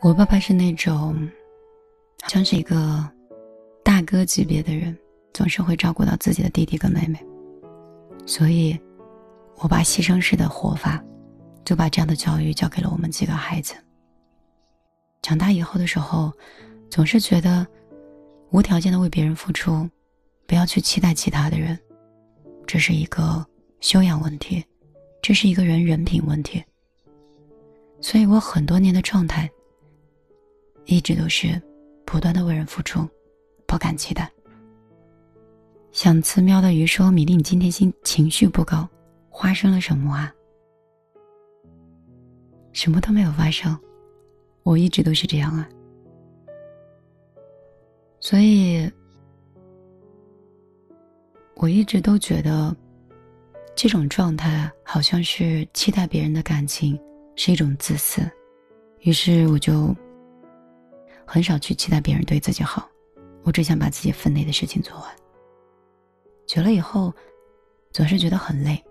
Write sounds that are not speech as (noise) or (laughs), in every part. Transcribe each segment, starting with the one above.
我爸爸是那种，像是一个大哥级别的人，总是会照顾到自己的弟弟跟妹妹，所以，我爸牺牲式的活法，就把这样的教育交给了我们几个孩子。长大以后的时候，总是觉得，无条件的为别人付出，不要去期待其他的人，这是一个修养问题，这是一个人人品问题。所以我很多年的状态。一直都是不断的为人付出，不敢期待。想吃喵的鱼说：“米粒，你今天心情绪不高，发生了什么啊？”什么都没有发生，我一直都是这样啊。所以，我一直都觉得，这种状态好像是期待别人的感情是一种自私，于是我就。很少去期待别人对自己好，我只想把自己分内的事情做完。久了以后，总是觉得很累。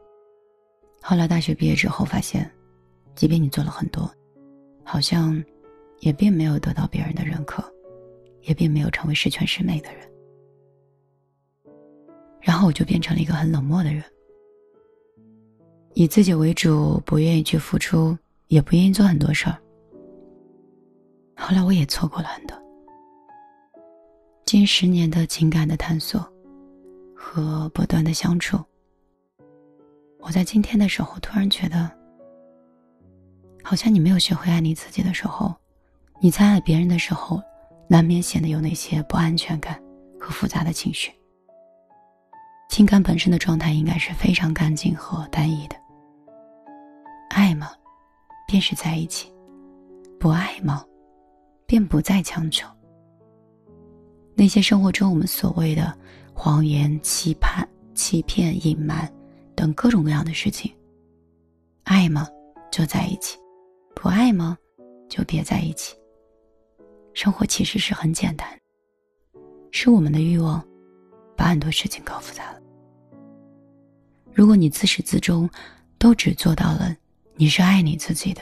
后来大学毕业之后，发现，即便你做了很多，好像也并没有得到别人的认可，也并没有成为十全十美的人。然后我就变成了一个很冷漠的人，以自己为主，不愿意去付出，也不愿意做很多事儿。后来我也错过了很多，近十年的情感的探索和不断的相处，我在今天的时候突然觉得，好像你没有学会爱你自己的时候，你在爱别人的时候，难免显得有那些不安全感和复杂的情绪。情感本身的状态应该是非常干净和单一的，爱嘛，便是在一起；不爱吗？便不再强求。那些生活中我们所谓的谎言、期盼、欺骗、隐瞒等各种各样的事情，爱吗？就在一起；不爱吗？就别在一起。生活其实是很简单，是我们的欲望把很多事情搞复杂了。如果你自始至终都只做到了你是爱你自己的。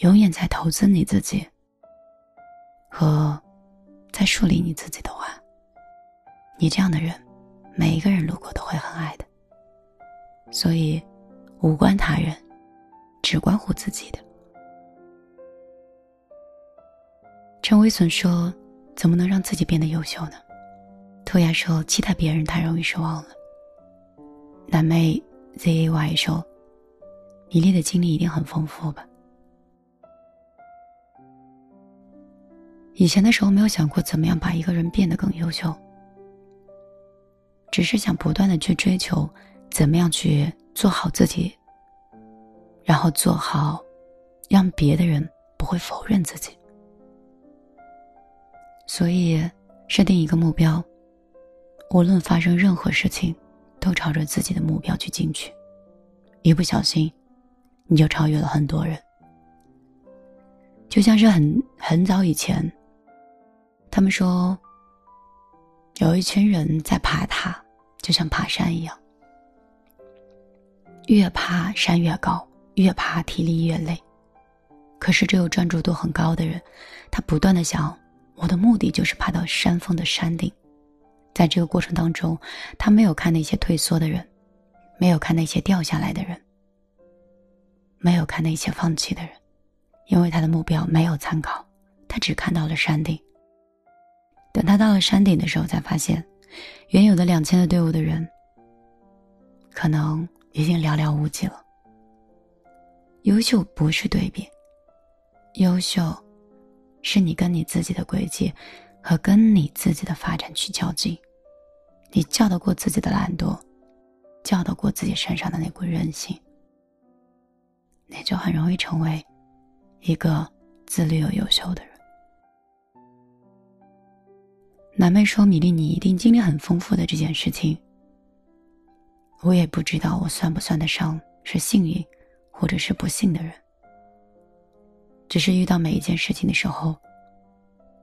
永远在投资你自己，和在树立你自己的话，你这样的人，每一个人路过都会很爱的。所以，无关他人，只关乎自己的。陈伟损说：“怎么能让自己变得优秀呢？”兔牙说：“期待别人太容易失望了。”蓝妹 ZAY 说：“米粒的经历一定很丰富吧？”以前的时候没有想过怎么样把一个人变得更优秀，只是想不断的去追求，怎么样去做好自己，然后做好，让别的人不会否认自己。所以设定一个目标，无论发生任何事情，都朝着自己的目标去进取，一不小心，你就超越了很多人。就像是很很早以前。他们说，有一群人在爬塔，就像爬山一样，越爬山越高，越爬体力越累。可是只有专注度很高的人，他不断的想，我的目的就是爬到山峰的山顶。在这个过程当中，他没有看那些退缩的人，没有看那些掉下来的人，没有看那些放弃的人，因为他的目标没有参考，他只看到了山顶。等他到了山顶的时候，才发现，原有的两千的队伍的人，可能已经寥寥无几了。优秀不是对比，优秀，是你跟你自己的轨迹，和跟你自己的发展去较劲。你较得过自己的懒惰，较得过自己身上的那股韧性，你就很容易成为一个自律又优秀的人。南妹说：“米粒，你一定经历很丰富的这件事情。我也不知道我算不算得上是幸运，或者是不幸的人。只是遇到每一件事情的时候，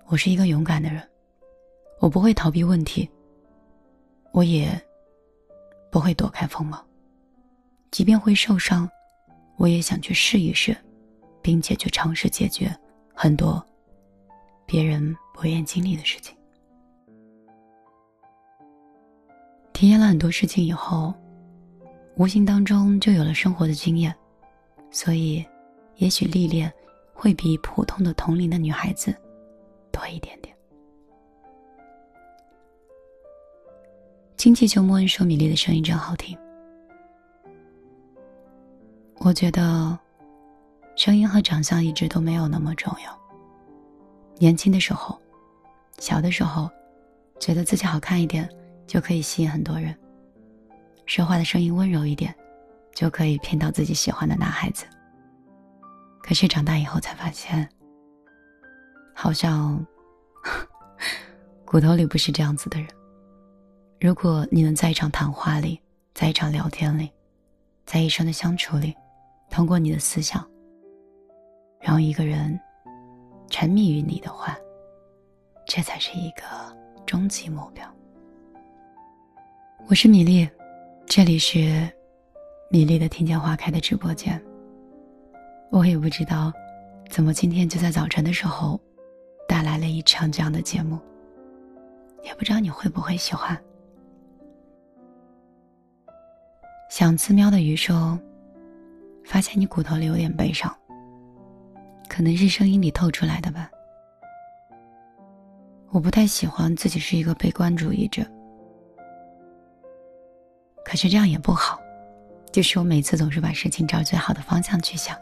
我是一个勇敢的人，我不会逃避问题，我也不会躲开锋芒。即便会受伤，我也想去试一试，并且去尝试解决很多别人不愿经历的事情。体验了很多事情以后，无形当中就有了生活的经验，所以，也许历练会比普通的同龄的女孩子多一点点。亲戚就默认说：“米粒的声音真好听。”我觉得，声音和长相一直都没有那么重要。年轻的时候，小的时候，觉得自己好看一点就可以吸引很多人，说话的声音温柔一点，就可以骗到自己喜欢的男孩子。可是长大以后才发现，好像 (laughs) 骨头里不是这样子的人。如果你能在一场谈话里，在一场聊天里，在一生的相处里，通过你的思想，让一个人沉迷于你的话，这才是一个终极目标。我是米粒，这里是米粒的听见花开的直播间。我也不知道，怎么今天就在早晨的时候，带来了一场这样的节目，也不知道你会不会喜欢。想自喵的鱼说：“发现你骨头里有点悲伤，可能是声音里透出来的吧。我不太喜欢自己是一个悲观主义者，可是这样也不好，就是我每次总是把事情照最好的方向去想。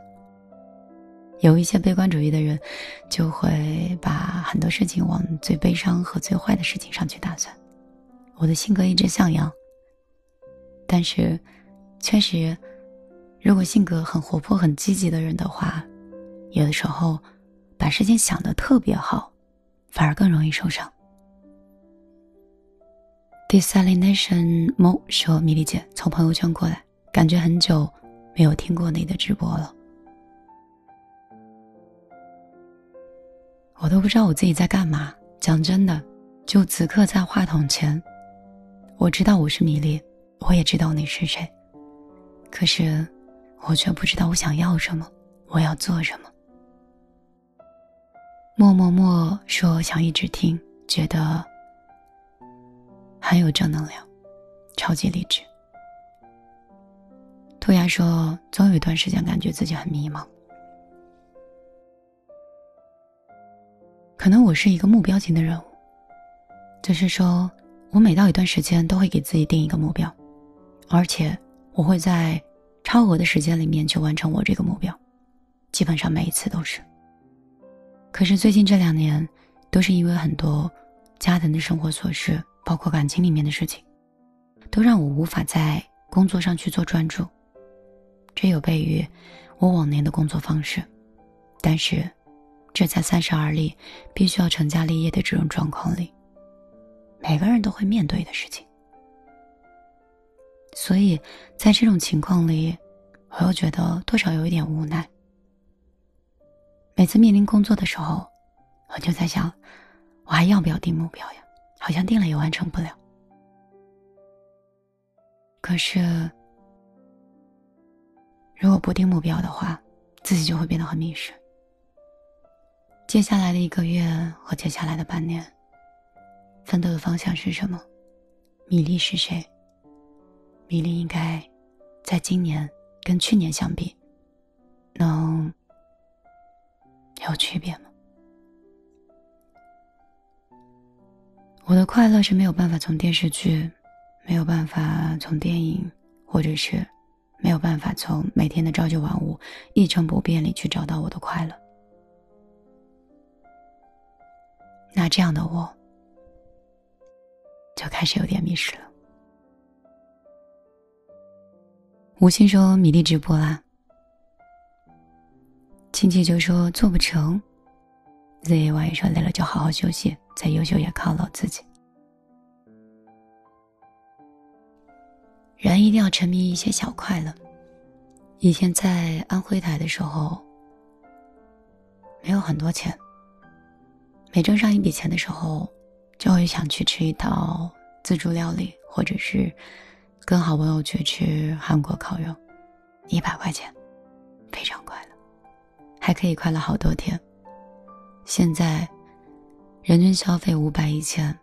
有一些悲观主义的人，就会把很多事情往最悲伤和最坏的事情上去打算。我的性格一直向阳，但是。”确实，如果性格很活泼、很积极的人的话，有的时候把事情想得特别好，反而更容易受伤。Desalination Mo 说：“米莉姐从朋友圈过来，感觉很久没有听过你的直播了，我都不知道我自己在干嘛。讲真的，就此刻在话筒前，我知道我是米粒，我也知道你是谁。”可是，我却不知道我想要什么，我要做什么。默默默说想一直听，觉得很有正能量，超级励志。兔牙说总有一段时间感觉自己很迷茫，可能我是一个目标型的人物，就是说我每到一段时间都会给自己定一个目标，而且。我会在超额的时间里面去完成我这个目标，基本上每一次都是。可是最近这两年，都是因为很多家庭的生活琐事，包括感情里面的事情，都让我无法在工作上去做专注。这有悖于我往年的工作方式，但是这在三十而立、必须要成家立业的这种状况里，每个人都会面对的事情。所以，在这种情况里，我又觉得多少有一点无奈。每次面临工作的时候，我就在想，我还要不要定目标呀？好像定了也完成不了。可是，如果不定目标的话，自己就会变得很迷失。接下来的一个月和接下来的半年，奋斗的方向是什么？米粒是谁？米粒应该在今年跟去年相比，能有区别吗？我的快乐是没有办法从电视剧，没有办法从电影，或者是没有办法从每天的朝九晚五一成不变里去找到我的快乐。那这样的我，就开始有点迷失了。吴昕说：“米粒直播啦。”亲戚就说：“做不成。”Z Y 说：“累了就好好休息，再优秀也犒劳自己。”人一定要沉迷一些小快乐。以前在安徽台的时候，没有很多钱，每挣上一笔钱的时候，就会想去吃一道自助料理，或者是。跟好朋友去吃韩国烤肉，一百块钱，非常快乐。还可以快乐好多天。现在，人均消费五百一千，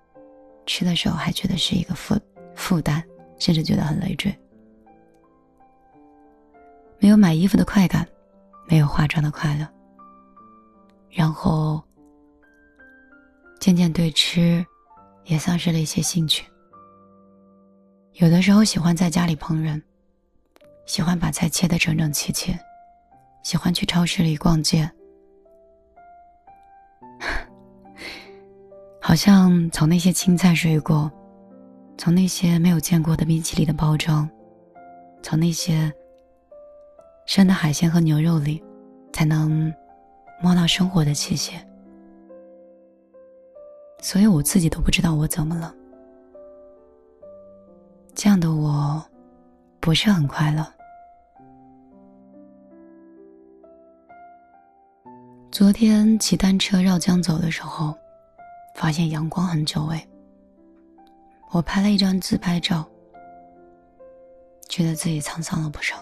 吃的时候还觉得是一个负负担，甚至觉得很累赘。没有买衣服的快感，没有化妆的快乐。然后，渐渐对吃，也丧失了一些兴趣。有的时候喜欢在家里烹饪，喜欢把菜切得整整齐齐。喜欢去超市里逛街，好像从那些青菜水果，从那些没有见过的冰淇淋的包装，从那些生的海鲜和牛肉里，才能摸到生活的气息。所以我自己都不知道我怎么了。这样的我，不是很快乐。昨天骑单车绕江走的时候，发现阳光很久违。我拍了一张自拍照，觉得自己沧桑了不少，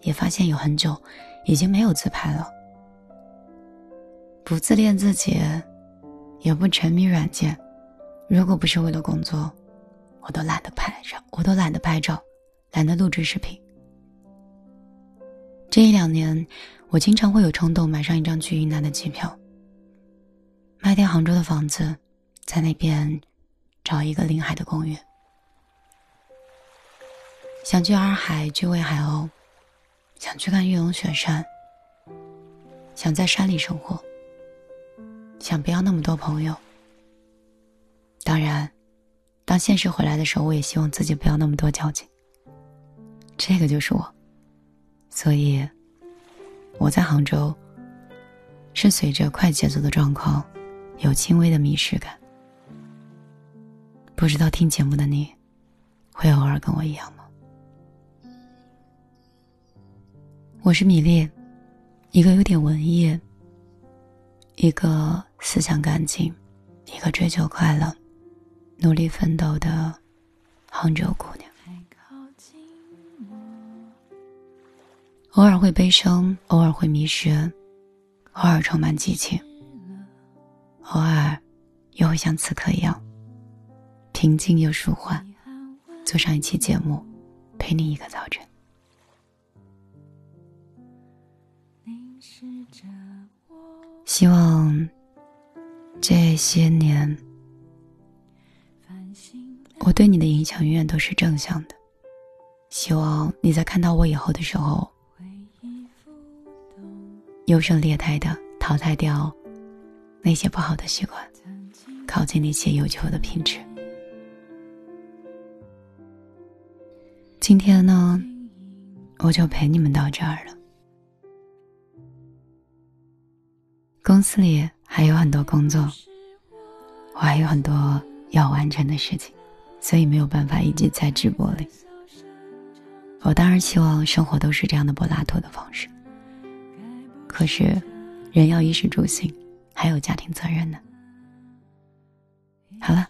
也发现有很久已经没有自拍了。不自恋自己，也不沉迷软件，如果不是为了工作，我都懒得拍照，我都懒得拍照，懒得录制视频。这一两年。我经常会有冲动买上一张去云南的机票，卖掉杭州的房子，在那边找一个临海的公寓。想去洱海，去喂海鸥，想去看玉龙雪山，想在山里生活，想不要那么多朋友。当然，当现实回来的时候，我也希望自己不要那么多交集。这个就是我，所以。我在杭州，是随着快节奏的状况，有轻微的迷失感。不知道听节目的你，会偶尔跟我一样吗？我是米粒，一个有点文艺，一个思想干净，一个追求快乐、努力奋斗的杭州姑娘。偶尔会悲伤，偶尔会迷失，偶尔充满激情，偶尔又会像此刻一样平静又舒缓，做上一期节目，陪你一个早晨。希望这些年我对你的影响永远都是正向的。希望你在看到我以后的时候。优胜劣汰的淘汰掉那些不好的习惯，靠近那些有求的品质。今天呢，我就陪你们到这儿了。公司里还有很多工作，我还有很多要完成的事情，所以没有办法一直在直播里。我当然希望生活都是这样的柏拉图的方式。可是，人要衣食住行，还有家庭责任呢。好了，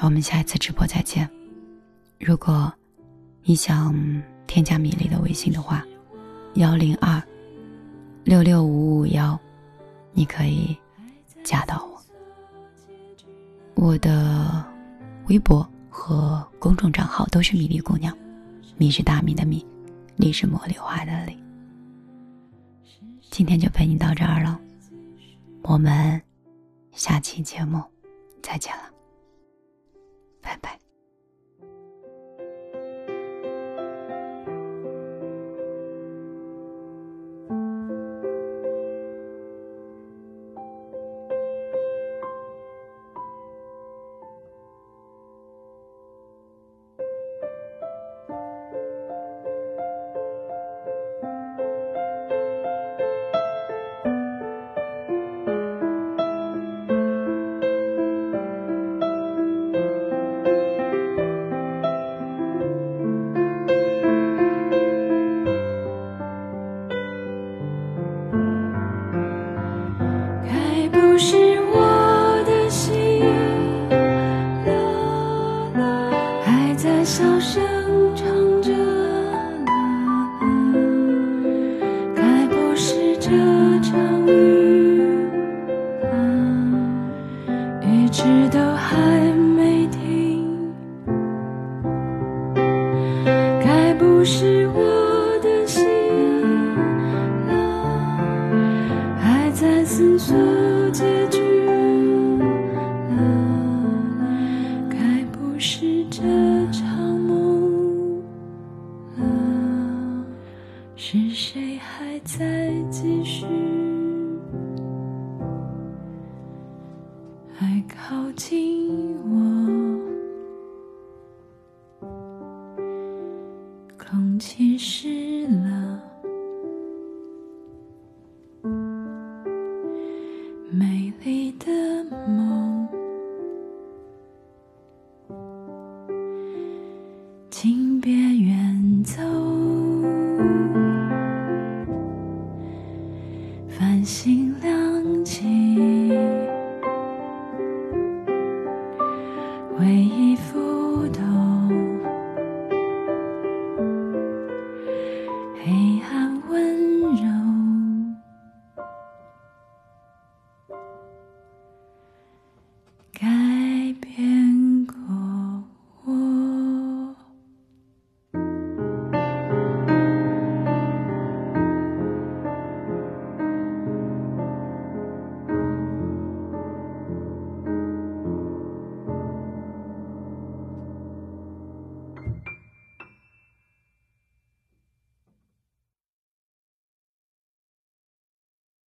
我们下一次直播再见。如果你想添加米粒的微信的话，幺零二六六五五幺，你可以加到我。我的微博和公众账号都是米粒姑娘，米是大米的米，粒是茉莉花的粒。今天就陪你到这儿了，我们下期节目再见了，拜拜。